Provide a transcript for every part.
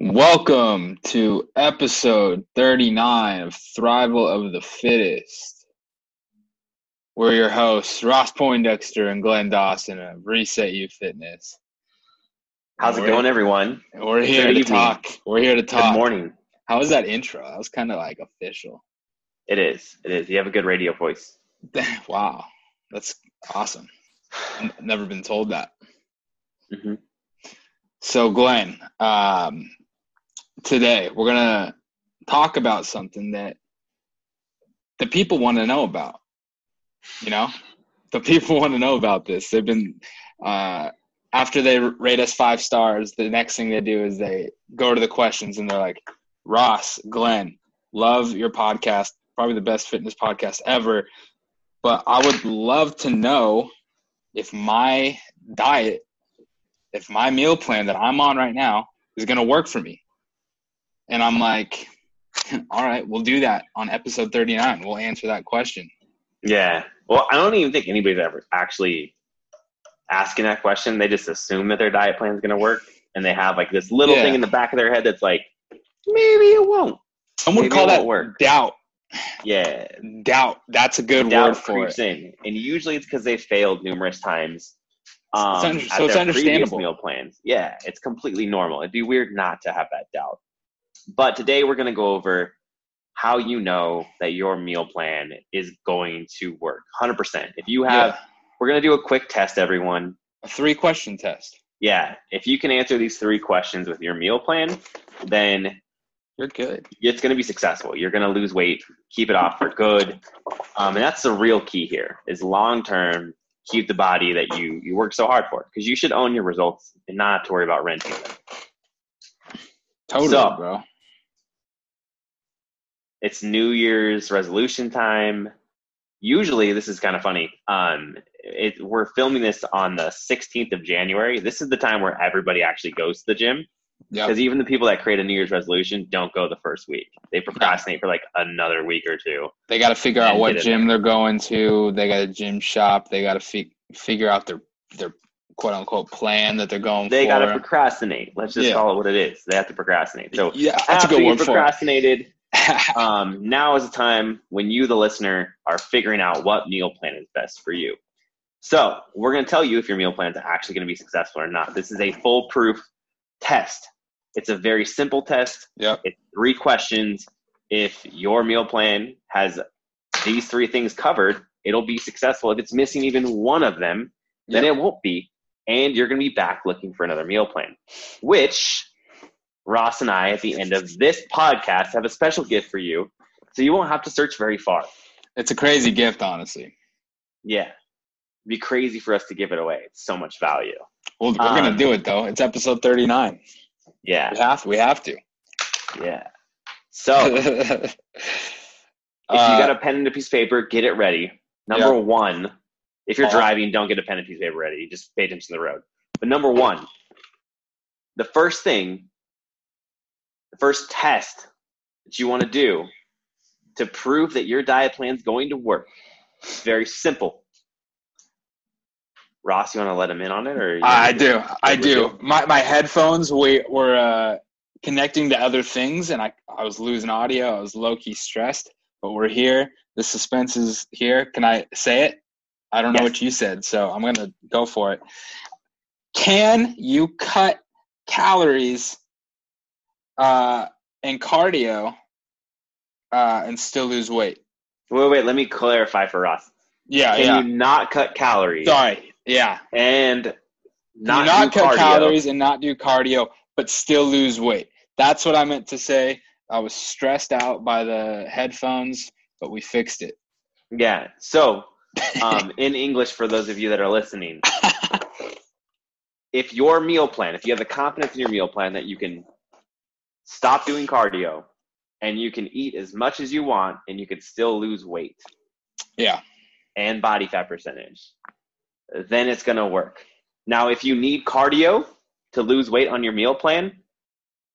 Welcome to episode 39 of Thrival of the Fittest. We're your hosts, Ross Poindexter and Glenn Dawson of Reset You Fitness. How's it We're- going, everyone? We're here Good to evening. talk. We're here to Good talk. morning. How was that intro? That was kind of like official. It is. It is. You have a good radio voice. wow, that's awesome. Never been told that. hmm So, Glenn, um, today we're gonna talk about something that the people want to know about. You know, the people want to know about this. They've been uh, after they rate us five stars. The next thing they do is they go to the questions and they're like, "Ross, Glenn, love your podcast. Probably the best fitness podcast ever." But I would love to know if my diet if my meal plan that I'm on right now is going to work for me. And I'm like, all right, we'll do that on episode 39. We'll answer that question. Yeah. Well, I don't even think anybody's ever actually asking that question. They just assume that their diet plan is going to work, and they have like this little Yeah. thing in the back of their head that's like, maybe it won't. Some would Maybe call that work. doubt. Yeah. Doubt. That's a good Doubt word for it. in, and usually it's because they failed numerous times. Um, It's under- at so it's understandable. Meal plans. Yeah, it's completely normal. It'd be weird not to have that doubt. But today we're going to go over how you know that your meal plan is going to work. 100%. If you have, Yeah. we're going to do a quick test, everyone. A three question test. Yeah, if you can answer these three questions with your meal plan, then You're good. it's going to be successful. You're going to lose weight, keep it off for good, um, and that's the real key here: is long term keep the body that you you work so hard for. Because you should own your results and not have to worry about renting them. Totally, So- bro. It's New Year's resolution time. Usually, this is kind of funny. Um, it, we're filming this on the 16th of January. This is the time where everybody actually goes to the gym. Yep. Because even the people that create a New Year's resolution don't go the first week. They procrastinate for like another week or two. They got to figure out what gym they're going to. They got a gym shop. They got to fi- figure out their their quote unquote plan that they're going They for. got to procrastinate. Let's just Yeah. call it what it is. They have to procrastinate. So yeah, that's a after good you procrastinated, um, now is the time when you, the listener, are figuring out what meal plan is best for you. So we're going to tell you if your meal plan is actually going to be successful or not. This is a foolproof test. It's a very simple test. Yep. It's three questions. If your meal plan has these three things covered, it'll be successful. If it's missing even one of them, then Yep. it won't be. And you're going to be back looking for another meal plan, which Ross and I, at the end of this podcast, have a special gift for you. So you won't have to search very far. It's a crazy gift, honestly. Yeah. It'd be crazy for us to give it away. It's so much value. Well, we're gonna Um, do it though. It's episode thirty nine. Yeah. We have we have to. Yeah. So if Uh, you got a pen and a piece of paper, get it ready. Number one, if you're Uh, driving, don't get a pen and a piece of paper ready. Just pay attention to the road. But number one, the first thing, the first test that you want to do to prove that your diet plan is going to work, it's very simple. Ross, you want to let him in on it, or I do. I do. My my headphones we were uh, connecting to other things, and I I was losing audio. I was low key stressed, but we're here. The suspense is here. Can I say it? I don't know what you said, so I'm gonna go for it. Can you cut calories uh, and cardio uh, and still lose weight? Wait, wait. Let me clarify for Ross. Yeah, Can yeah. you not cut calories Sorry. Yeah. and not, not do cut cardio? calories and not do cardio, but still lose weight. That's what I meant to say. I was stressed out by the headphones, but we fixed it. Yeah. So, um, in English, for those of you that are listening, if your meal plan, if you have the confidence in your meal plan that you can stop doing cardio and you can eat as much as you want and you can still lose weight yeah. and body fat percentage, then it's going to work. Now, if you need cardio to lose weight on your meal plan,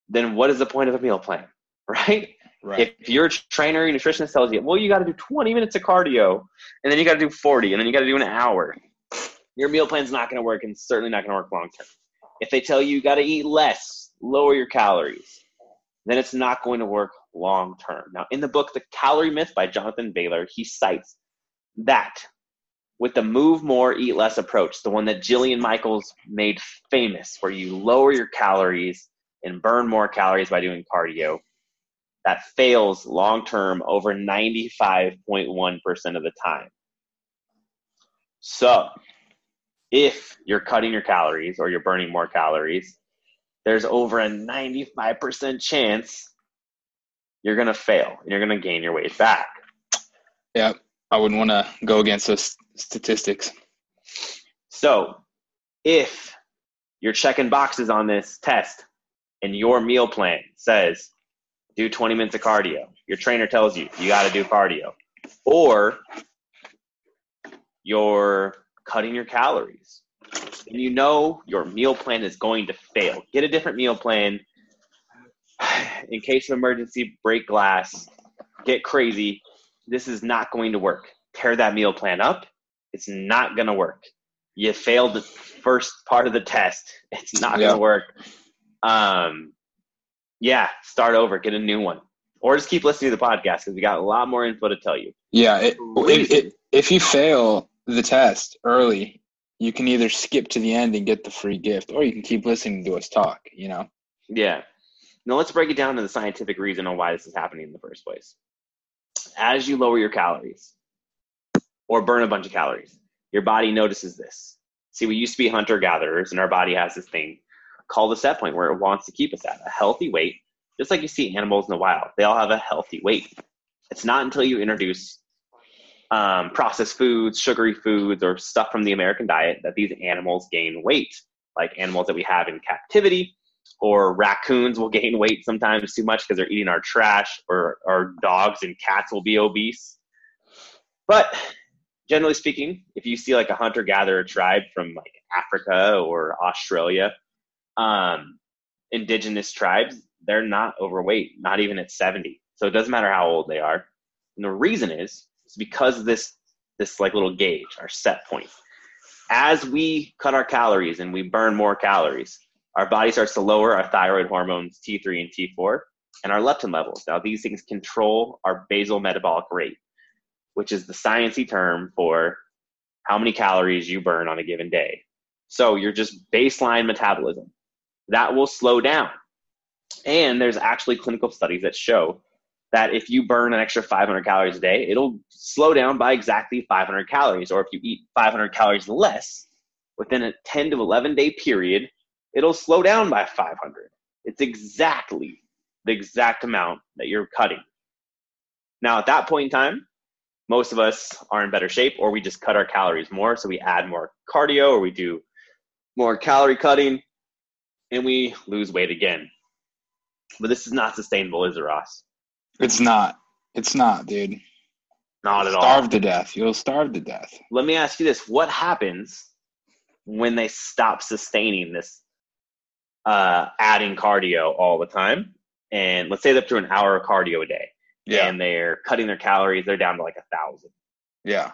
then what is the point of a meal plan, right? Right. If your trainer or nutritionist tells you, well, you got to do 20 minutes of cardio, and then you got to do 40, and then you got to do an hour, your meal plan's not going to work and certainly not going to work long term. If they tell you you got to eat less, lower your calories, then it's not going to work long term. Now, in the book, The Calorie Myth by Jonathan Bailor, he cites that with the move more, eat less approach, the one that Jillian Michaels made famous, where you lower your calories and burn more calories by doing cardio, that fails long term over 95.1% of the time. So, if you're cutting your calories or you're burning more calories, there's over a 95% chance you're going to fail and you're going to gain your weight back. Yeah, I wouldn't want to go against those statistics. So, if you're checking boxes on this test and your meal plan says do 20 minutes of cardio, your trainer tells you you got to do cardio, or you're cutting your calories and you know your meal plan is going to fail, get a different meal plan in case of emergency, break glass, get crazy. This is not going to work. Tear that meal plan up. It's not going to work. You failed the first part of the test. It's not Yeah. going to work. Um, yeah, start over, get a new one, or just keep listening to the podcast because we got a lot more info to tell you. Yeah, it, Reason. if, if you fail the test early, you can either skip to the end and get the free gift, or you can keep listening to us talk. You know. Yeah. Now let's break it down to the scientific reason on why this is happening in the first place. As you lower your calories or burn a bunch of calories, your body notices this. See, we used to be hunter gatherers, and our body has this thing called a set point where it wants to keep us at a healthy weight, just like you see animals in the wild. They all have a healthy weight. It's not until you introduce um, processed foods, sugary foods, or stuff from the American diet that these animals gain weight, like animals that we have in captivity or raccoons will gain weight sometimes too much because they're eating our trash, or, our dogs and cats will be obese. But generally speaking, if you see like a hunter gatherer tribe from like Africa or Australia, um, indigenous tribes, they're not overweight, not even at 70. So it doesn't matter how old they are. And the reason is, is because this this like little gauge, our set point. As we cut our calories and we burn more calories, our body starts to lower our thyroid hormones T3 and T4 and our leptin levels. Now, these things control our basal metabolic rate, which is the sciencey term for how many calories you burn on a given day. So, you're just baseline metabolism. That will slow down. And there's actually clinical studies that show that if you burn an extra 500 calories a day, it'll slow down by exactly 500 calories. Or if you eat 500 calories less within a 10 to 11 day period, it'll slow down by 500. It's exactly the exact amount that you're cutting. Now, at that point in time, most of us are in better shape, or we just cut our calories more. So we add more cardio, or we do more calorie cutting, and we lose weight again. But this is not sustainable, is it, Ross? It's not. It's not, dude. Not at all. Starve to death. You'll starve to death. Let me ask you this: What happens when they stop sustaining this uh, adding cardio all the time? And let's say they're up to an hour of cardio a day, Yeah. and they're cutting their calories. They're down to like a thousand, Yeah.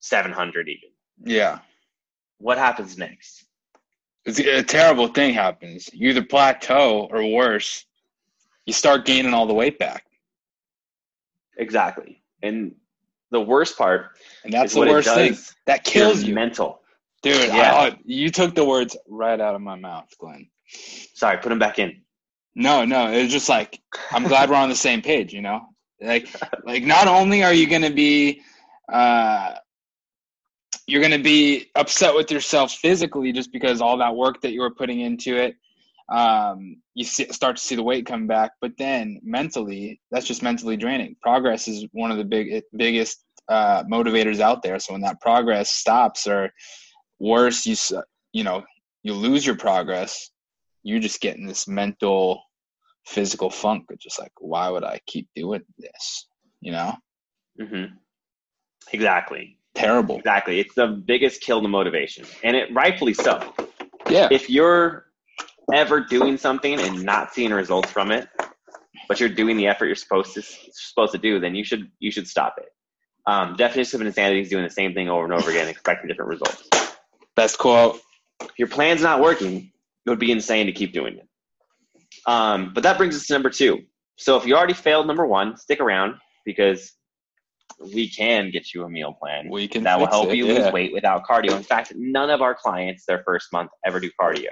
seven hundred even. Yeah. What happens next? It's a terrible thing happens. You either plateau or worse, you start gaining all the weight back. Exactly. And the worst part And that's the worst thing. That kills you. Mental. Dude, Yeah. I- you took the words right out of my mouth, Glenn. Sorry, put them back in. No, no, it's just like I'm glad we're on the same page, you know? Like like not only are you going to be uh you're going to be upset with yourself physically just because all that work that you were putting into it um you see, start to see the weight come back, but then mentally, that's just mentally draining. Progress is one of the big biggest uh motivators out there. So when that progress stops or worse you you know, you lose your progress, you're just getting this mental physical funk it's just like why would i keep doing this you know hmm Exactly. terrible Exactly. It's the biggest kill to motivation, and it rightfully so. yeah if you're ever doing something and not seeing results from it, but you're doing the effort you're supposed to supposed to do, then you should you should stop it. Um, definition of insanity is doing the same thing over and over again, expecting different results. best quote If your plan's not working, it would be insane to keep doing it. Um, but that brings us to number two. So if you already failed number one, stick around because we can get you a meal plan We can that will help it, you yeah. lose weight without cardio. In fact, none of our clients their first month ever do cardio.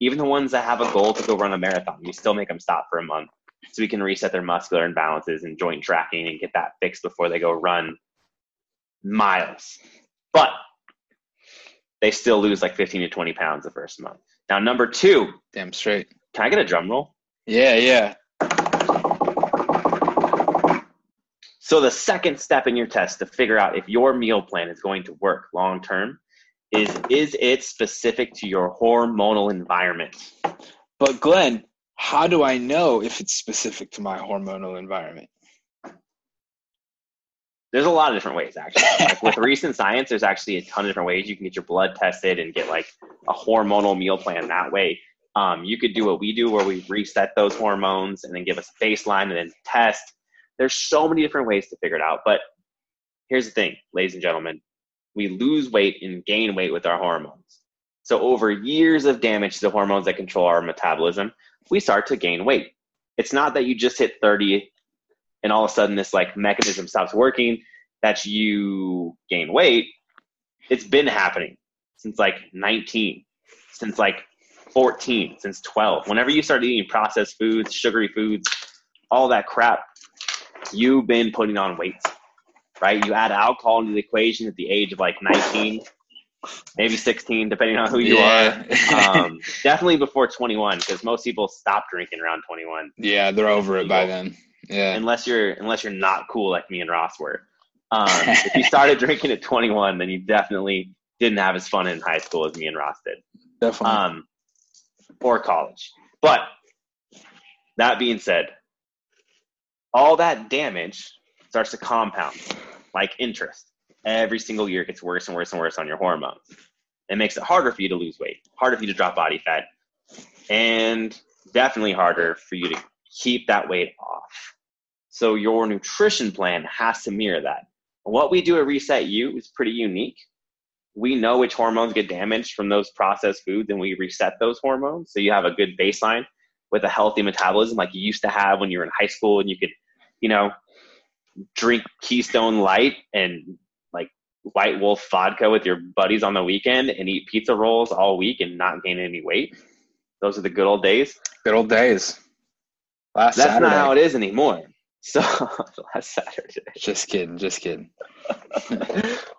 Even the ones that have a goal to go run a marathon, we still make them stop for a month so we can reset their muscular imbalances and joint tracking and get that fixed before they go run miles. But they still lose like 15 to 20 pounds the first month. Now, number two, Damn straight. can I get a drum roll? Yeah, yeah. So the second step in your test to figure out if your meal plan is going to work long term is is it specific to your hormonal environment? But Glenn, how do I know if it's specific to my hormonal environment? There's a lot of different ways actually. Like with recent science, there's actually a ton of different ways you can get your blood tested and get like a hormonal meal plan that way. Um, you could do what we do where we reset those hormones and then give us a baseline and then test. There's so many different ways to figure it out. But here's the thing, ladies and gentlemen, we lose weight and gain weight with our hormones. So over years of damage to the hormones that control our metabolism, we start to gain weight. It's not that you just hit 30 and all of a sudden this like mechanism stops working that you gain weight. It's been happening since like 19, since like 14, since 12. Whenever you start eating processed foods, sugary foods, all that crap, you've been putting on weight, right? You add alcohol into the equation at the age of like 19, maybe 16, depending on who you yeah. are. Um, definitely before 21, because most people stop drinking around 21, yeah, they're over it by then. Yeah. unless you're unless you're not cool like me and Ross were. Um, if you started drinking at 21, then you definitely didn't have as fun in high school as me and Ross did Definitely. um, or college. But that being said, all that damage starts to compound like interest. Every single year gets worse and worse and worse on your hormones. It makes it harder for you to lose weight, harder for you to drop body fat, and definitely harder for you to keep that weight off. So your nutrition plan has to mirror that. What we do at Reset You is pretty unique we know which hormones get damaged from those processed foods and we reset those hormones so you have a good baseline with a healthy metabolism like you used to have when you were in high school and you could you know drink keystone light and like white wolf vodka with your buddies on the weekend and eat pizza rolls all week and not gain any weight those are the good old days Good old days. Last that's Saturday. not how it is anymore so last saturday Just kidding. Just kidding. we,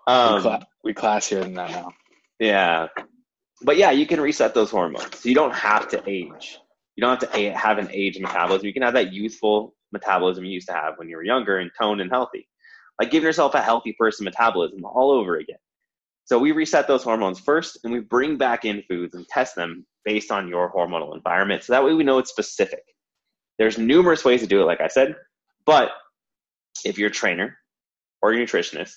um, cla- we classier than that now. Yeah. But yeah, you can reset those hormones. So you don't have to age. You don't have to a- have an age metabolism. You can have that youthful metabolism you used to have when you were younger and toned and healthy. Like giving yourself a healthy person metabolism all over again. So we reset those hormones first and we bring back in foods and test them based on your hormonal environment. So that way we know it's specific. There's numerous ways to do it, like I said. But if your trainer or your nutritionist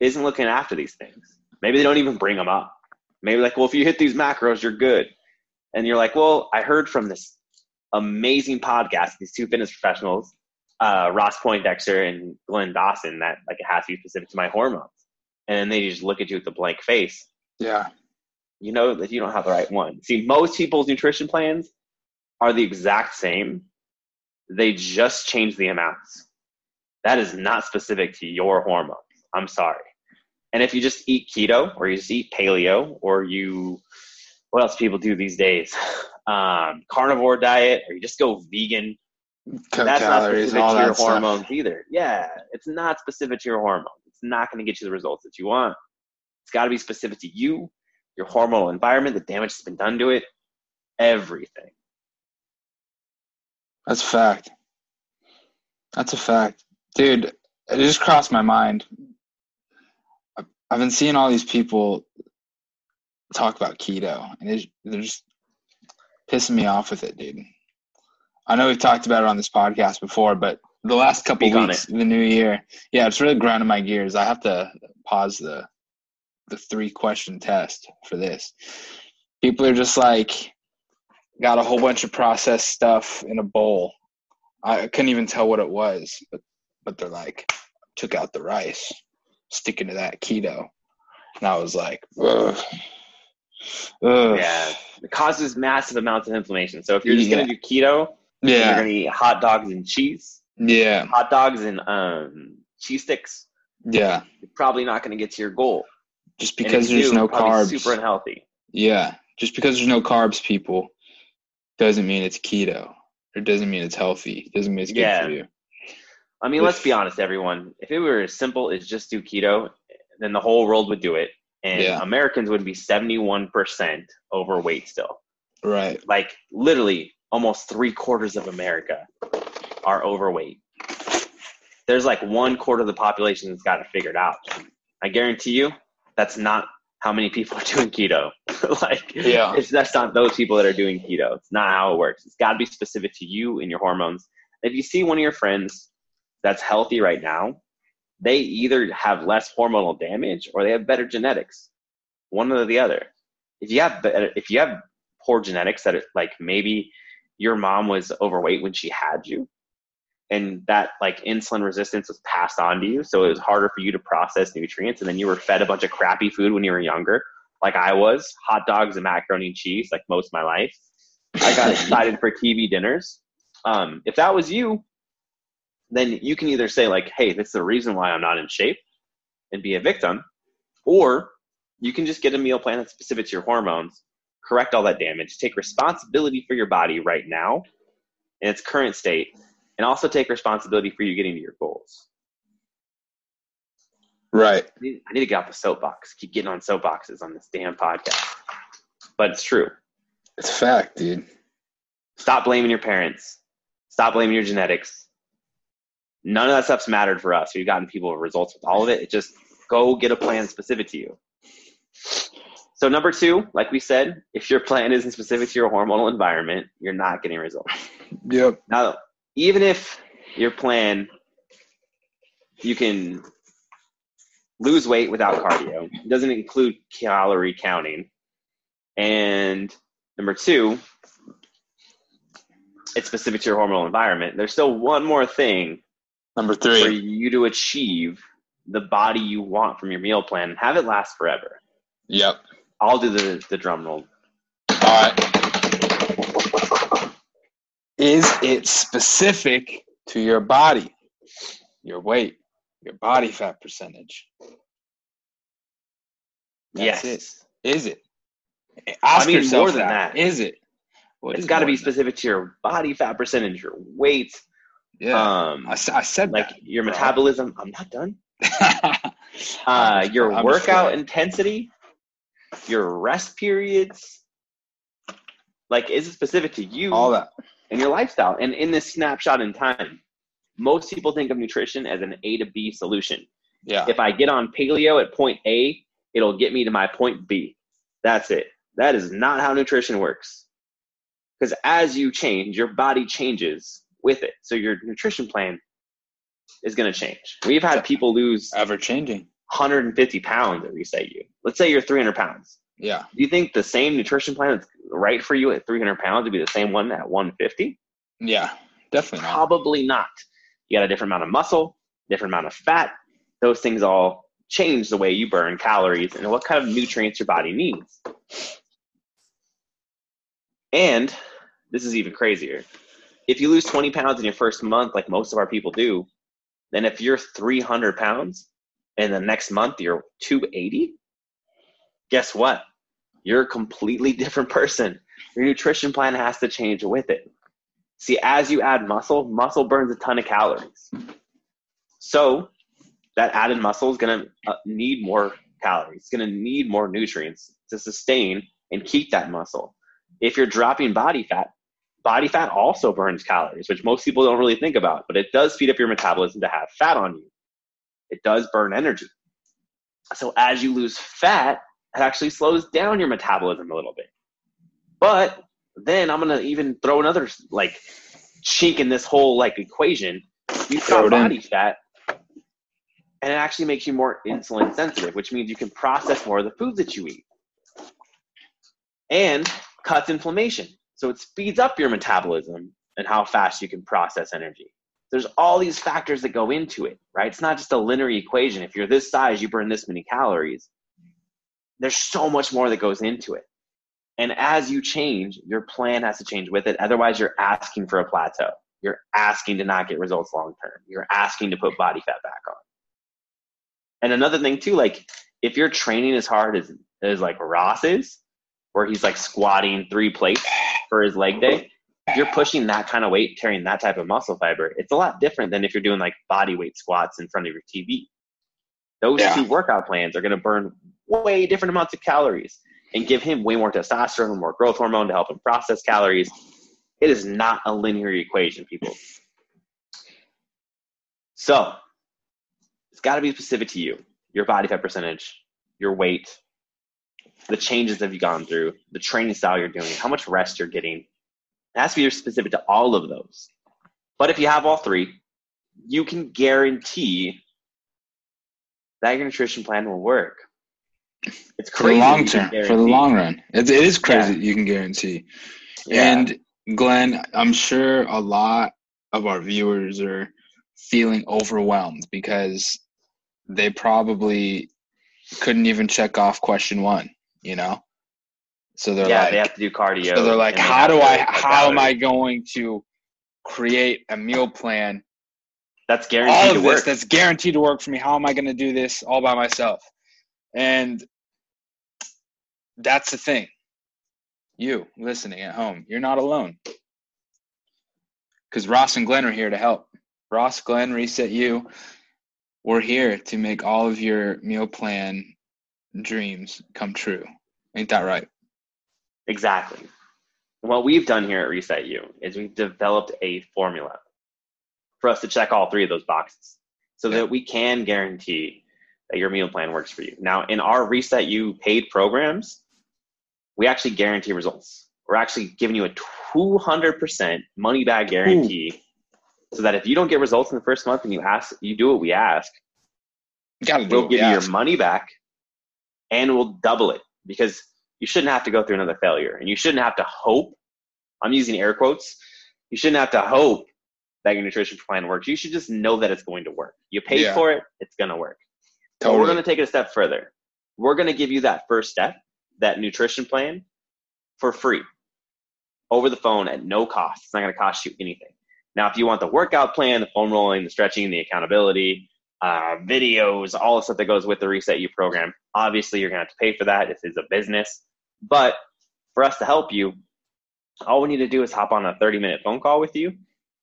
isn't looking after these things, maybe they don't even bring them up. Maybe like, well, if you hit these macros, you're good. And you're like, well, I heard from this amazing podcast, these two fitness professionals, uh, Ross Poindexter and Glenn Dawson, that like it has to be specific to my hormones. And then they just look at you with a blank face. Yeah. You know that you don't have the right one. See, most people's nutrition plans are the exact same. They just change the amounts. That is not specific to your hormones. I'm sorry. And if you just eat keto or you just eat paleo or you, what else people do these days? Um, carnivore diet or you just go vegan. Cut That's not specific all to your that stuff. hormones either. Yeah, it's not specific to your hormones. It's not going to get you the results that you want. It's got to be specific to you, your hormonal environment, the damage that's been done to it, everything. That's a fact. That's a fact. Dude, it just crossed my mind. I've been seeing all these people talk about keto, and it's- they're just pissing me off with it, dude. I know we've talked about it on this podcast before, but the last couple Speak weeks, the new year, yeah, it's really grinding my gears. I have to pause the the three question test for this. People are just like, got a whole bunch of processed stuff in a bowl. I couldn't even tell what it was, but but they're like, took out the rice, sticking to that keto, and I was like, Ugh. Ugh. Yeah, it causes massive amounts of inflammation. So if you're just Yeah. gonna do keto, yeah, you're gonna eat hot dogs and cheese, Yeah. hot dogs and um, cheese sticks. Yeah. You're probably not gonna get to your goal. Just because there's do, no carbs. super unhealthy. Yeah. Just because there's no carbs, people, doesn't mean it's keto. It doesn't mean it's healthy. It Doesn't mean it's good Yeah. for you. I mean, let's be honest, everyone. If it were as simple as just do keto, then the whole world would do it, and Yeah. Americans would be seventy-one percent overweight still. Right. Like literally, almost three quarters of America are overweight. There's like one quarter of the population that's got it figured out. I guarantee you, that's not how many people are doing keto. like, Yeah. it's that's not those people that are doing keto. It's not how it works. It's got to be specific to you and your hormones. If you see one of your friends that's healthy right now, they either have less hormonal damage or they have better genetics. One or the other. If you have if you have poor genetics that it, like maybe your mom was overweight when she had you and that like insulin resistance was passed on to you so it was harder for you to process nutrients and then you were fed a bunch of crappy food when you were younger like i was hot dogs and macaroni and cheese like most of my life i got excited for tv dinners um, if that was you then you can either say like hey this is the reason why i'm not in shape and be a victim or you can just get a meal plan that's specific to your hormones correct all that damage take responsibility for your body right now in its current state and also take responsibility for you getting to your goals. Right. I need, I need to get off the soapbox. Keep getting on soapboxes on this damn podcast. But it's true. It's a fact, dude. stop blaming your parents. Stop blaming your genetics none of that stuff's mattered for us we've gotten people results with all of it it just go get a plan specific to you so number two like we said if your plan isn't specific to your hormonal environment you're not getting results Yep. Now, even if your plan, you can lose weight without cardio, it doesn't include calorie counting. And number two, it's specific to your hormonal environment. There's still one more thing Number three. for you to achieve the body you want from your meal plan and have it last forever. Yep. I'll do the, the drum roll. All right. Is it specific to your body, your weight, your body fat percentage? That's yes. it. Is it? Ask mean, yourself more than that. Is it? What It's is got to be than that? specific to your body fat percentage, your weight, Yeah. um, I, I said like that. your bro. metabolism. I'm not done. Uh, your I'm workout intensity, your rest periods. Like, is it specific to you all that. and your lifestyle? And in this snapshot in time, most people think of nutrition as an A to B solution. Yeah. If I get on paleo at point A, it'll get me to my point B. That's it. That is not how nutrition works. Because as you change, your body changes with it. So your nutrition plan is going to change. We've had people lose Ever changing. 150 pounds at at you. Let's say you're 300 pounds. Yeah. Do you think the same nutrition plan that's right for you at 300 pounds would be the same one at 150? Yeah. Definitely not. Probably not. You got a different amount of muscle, different amount of fat. Those things all change the way you burn calories and what kind of nutrients your body needs. And this is even crazier. If you lose 20 pounds in your first month, like most of our people do, then if you're 300 pounds and the next month you're 280, guess what? You're a completely different person. Your nutrition plan has to change with it. See, as you add muscle, muscle burns a ton of calories. So that added muscle is going to uh, need more calories. It's going to need more nutrients to sustain and keep that muscle. If you're dropping body fat, body fat also burns calories, which most people don't really think about, but it does feed up your metabolism to have fat on you. It does burn energy. So as you lose fat, it actually slows down your metabolism a little bit. But then I'm gonna even throw another like chink in this whole like equation. You Throw got it in. body fat, and it actually makes you more insulin sensitive, which means you can process more of the foods that you eat, and cuts inflammation. So it speeds up your metabolism and how fast you can process energy. There's all these factors that go into it, right? It's not just a linear equation. If you're this size, you burn this many calories. There's so much more that goes into it. And as you change, your plan has to change with it. Otherwise, you're asking for a plateau. You're asking to not get results long term. You're asking to put body fat back on. And another thing too, like if you're training as hard as as like Ross is, where he's like squatting three plates for his leg day, you're pushing that kind of weight, carrying that type of muscle fiber. It's a lot different than if you're doing like body weight squats in front of your TV. Those yeah. two workout plans are going to burn way different amounts of calories and give him way more testosterone, and more growth hormone to help him process calories. It is not a linear equation, people. So it's got to be specific to you, your body fat percentage, your weight, the changes that you've gone through, the training style you're doing, how much rest you're getting. It has to be specific to all of those. But if you have all three, you can guarantee that your nutrition plan will work. It's crazy. For the long term, for the long run. It, it is crazy yeah. you can guarantee. Yeah. And Glenn, I'm sure a lot of our viewers are feeling overwhelmed because they probably couldn't even check off question one, you know? So they're yeah, like, they have to do cardio. So they're like, how do I, how am I going to create a meal plan? That's guaranteed all of to this, work. That's guaranteed to work for me. How am I going to do this all by myself? And that's the thing. You listening at home, you're not alone. Because Ross and Glenn are here to help. Ross, Glenn, Reset You, we're here to make all of your meal plan dreams come true. Ain't that right? Exactly. What we've done here at Reset You is we've developed a formula for us to check all three of those boxes so yeah. that we can guarantee that your meal plan works for you. Now, in our Reset You paid programs, we actually guarantee results. We're actually giving you a 200% money back guarantee Ooh. so that if you don't get results in the first month and you ask, you do what we ask, you we'll give you your money back and we'll double it because you shouldn't have to go through another failure and you shouldn't have to hope. I'm using air quotes. You shouldn't have to hope that your nutrition plan works. You should just know that it's going to work. You paid yeah. for it, it's going to work. Totally. So we're going to take it a step further. We're going to give you that first step, that nutrition plan, for free over the phone at no cost. It's not going to cost you anything. Now, if you want the workout plan, the foam rolling, the stretching, the accountability, uh, videos, all the stuff that goes with the Reset You program, obviously you're going to have to pay for that. This is a business. But for us to help you, all we need to do is hop on a 30 minute phone call with you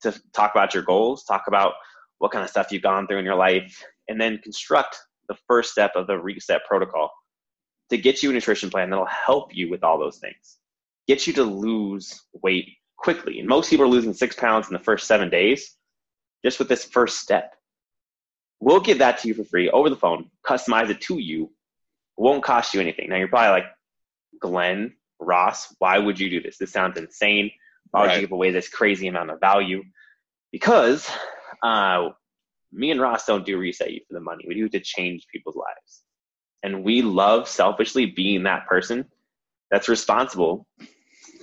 to talk about your goals, talk about what kind of stuff you've gone through in your life, and then construct the first step of the reset protocol to get you a nutrition plan that'll help you with all those things. Get you to lose weight quickly. And most people are losing six pounds in the first seven days just with this first step. We'll give that to you for free over the phone, customize it to you. It won't cost you anything. Now you're probably like, Glenn, Ross, why would you do this? This sounds insane. Why would right. you give away this crazy amount of value? Because uh, me and Ross don't do reset you for the money. We do it to change people's lives. And we love selfishly being that person that's responsible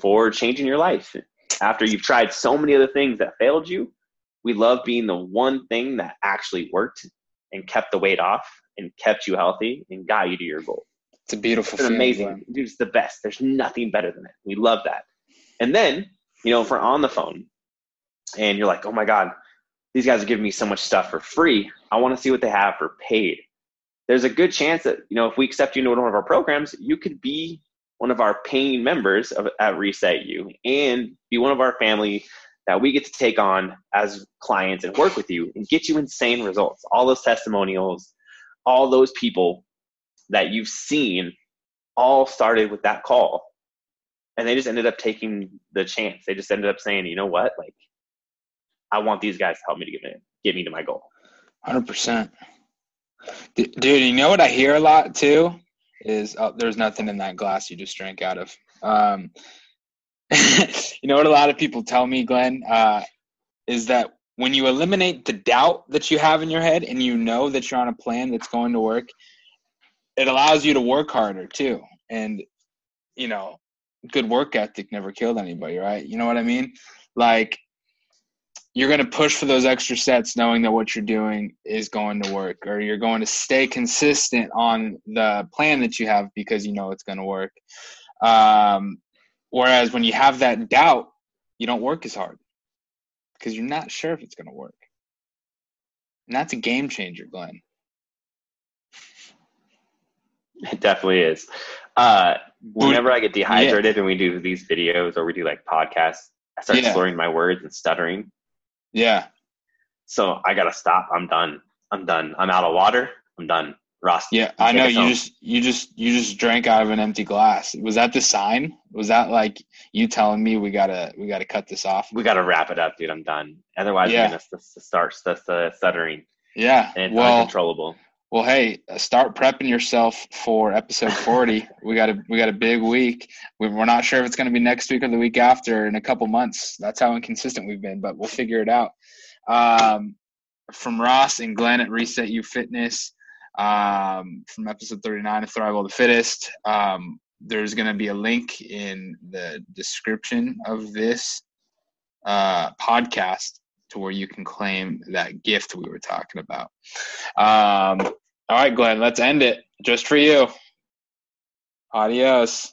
for changing your life. After you've tried so many other things that failed you, we love being the one thing that actually worked and kept the weight off and kept you healthy and got you to your goal. It's a beautiful It's amazing. Dude, it's the best. There's nothing better than it. We love that. And then you know, if we're on the phone and you're like, oh my God, these guys are giving me so much stuff for free. I want to see what they have for paid. There's a good chance that, you know, if we accept you into one of our programs, you could be one of our paying members of, at Reset You and be one of our family that we get to take on as clients and work with you and get you insane results. All those testimonials, all those people that you've seen all started with that call and they just ended up taking the chance. They just ended up saying, you know what, like, I want these guys to help me to get me get me to my goal. Hundred percent, dude. You know what I hear a lot too is oh, there's nothing in that glass you just drank out of. Um, you know what a lot of people tell me, Glenn, uh, is that when you eliminate the doubt that you have in your head and you know that you're on a plan that's going to work, it allows you to work harder too. And you know, good work ethic never killed anybody, right? You know what I mean? Like you're going to push for those extra sets knowing that what you're doing is going to work or you're going to stay consistent on the plan that you have because you know it's going to work Um, whereas when you have that doubt, you don't work as hard because you're not sure if it's going to work. And that's a game changer, Glenn. It definitely is. Uh, whenever I get dehydrated yeah. and we do these videos or we do like podcasts, I start yeah. slurring my words and stuttering. Yeah. So I gotta stop. I'm done. I'm done. I'm out of water. I'm done. Ross. Yeah, I know you home. just you just you just drank out of an empty glass. Was that the sign? Was that like you telling me we gotta we gotta cut this off? We gotta wrap it up, dude. I'm done. Otherwise, yeah. we're gonna start stuttering. Yeah, and well, uncontrollable. Well, hey, uh, start prepping yourself for episode 40. we got a we got a big week. We're not sure if it's going to be next week or the week after in a couple months. That's how inconsistent we've been, but we'll figure it out. Um, from Ross and Glenn at Reset You Fitness, um, from episode 39 of Thrival of the Fittest. Um, there's going to be a link in the description of this uh, podcast to where you can claim that gift we were talking about. Um, all right, Glenn, let's end it just for you. Adios.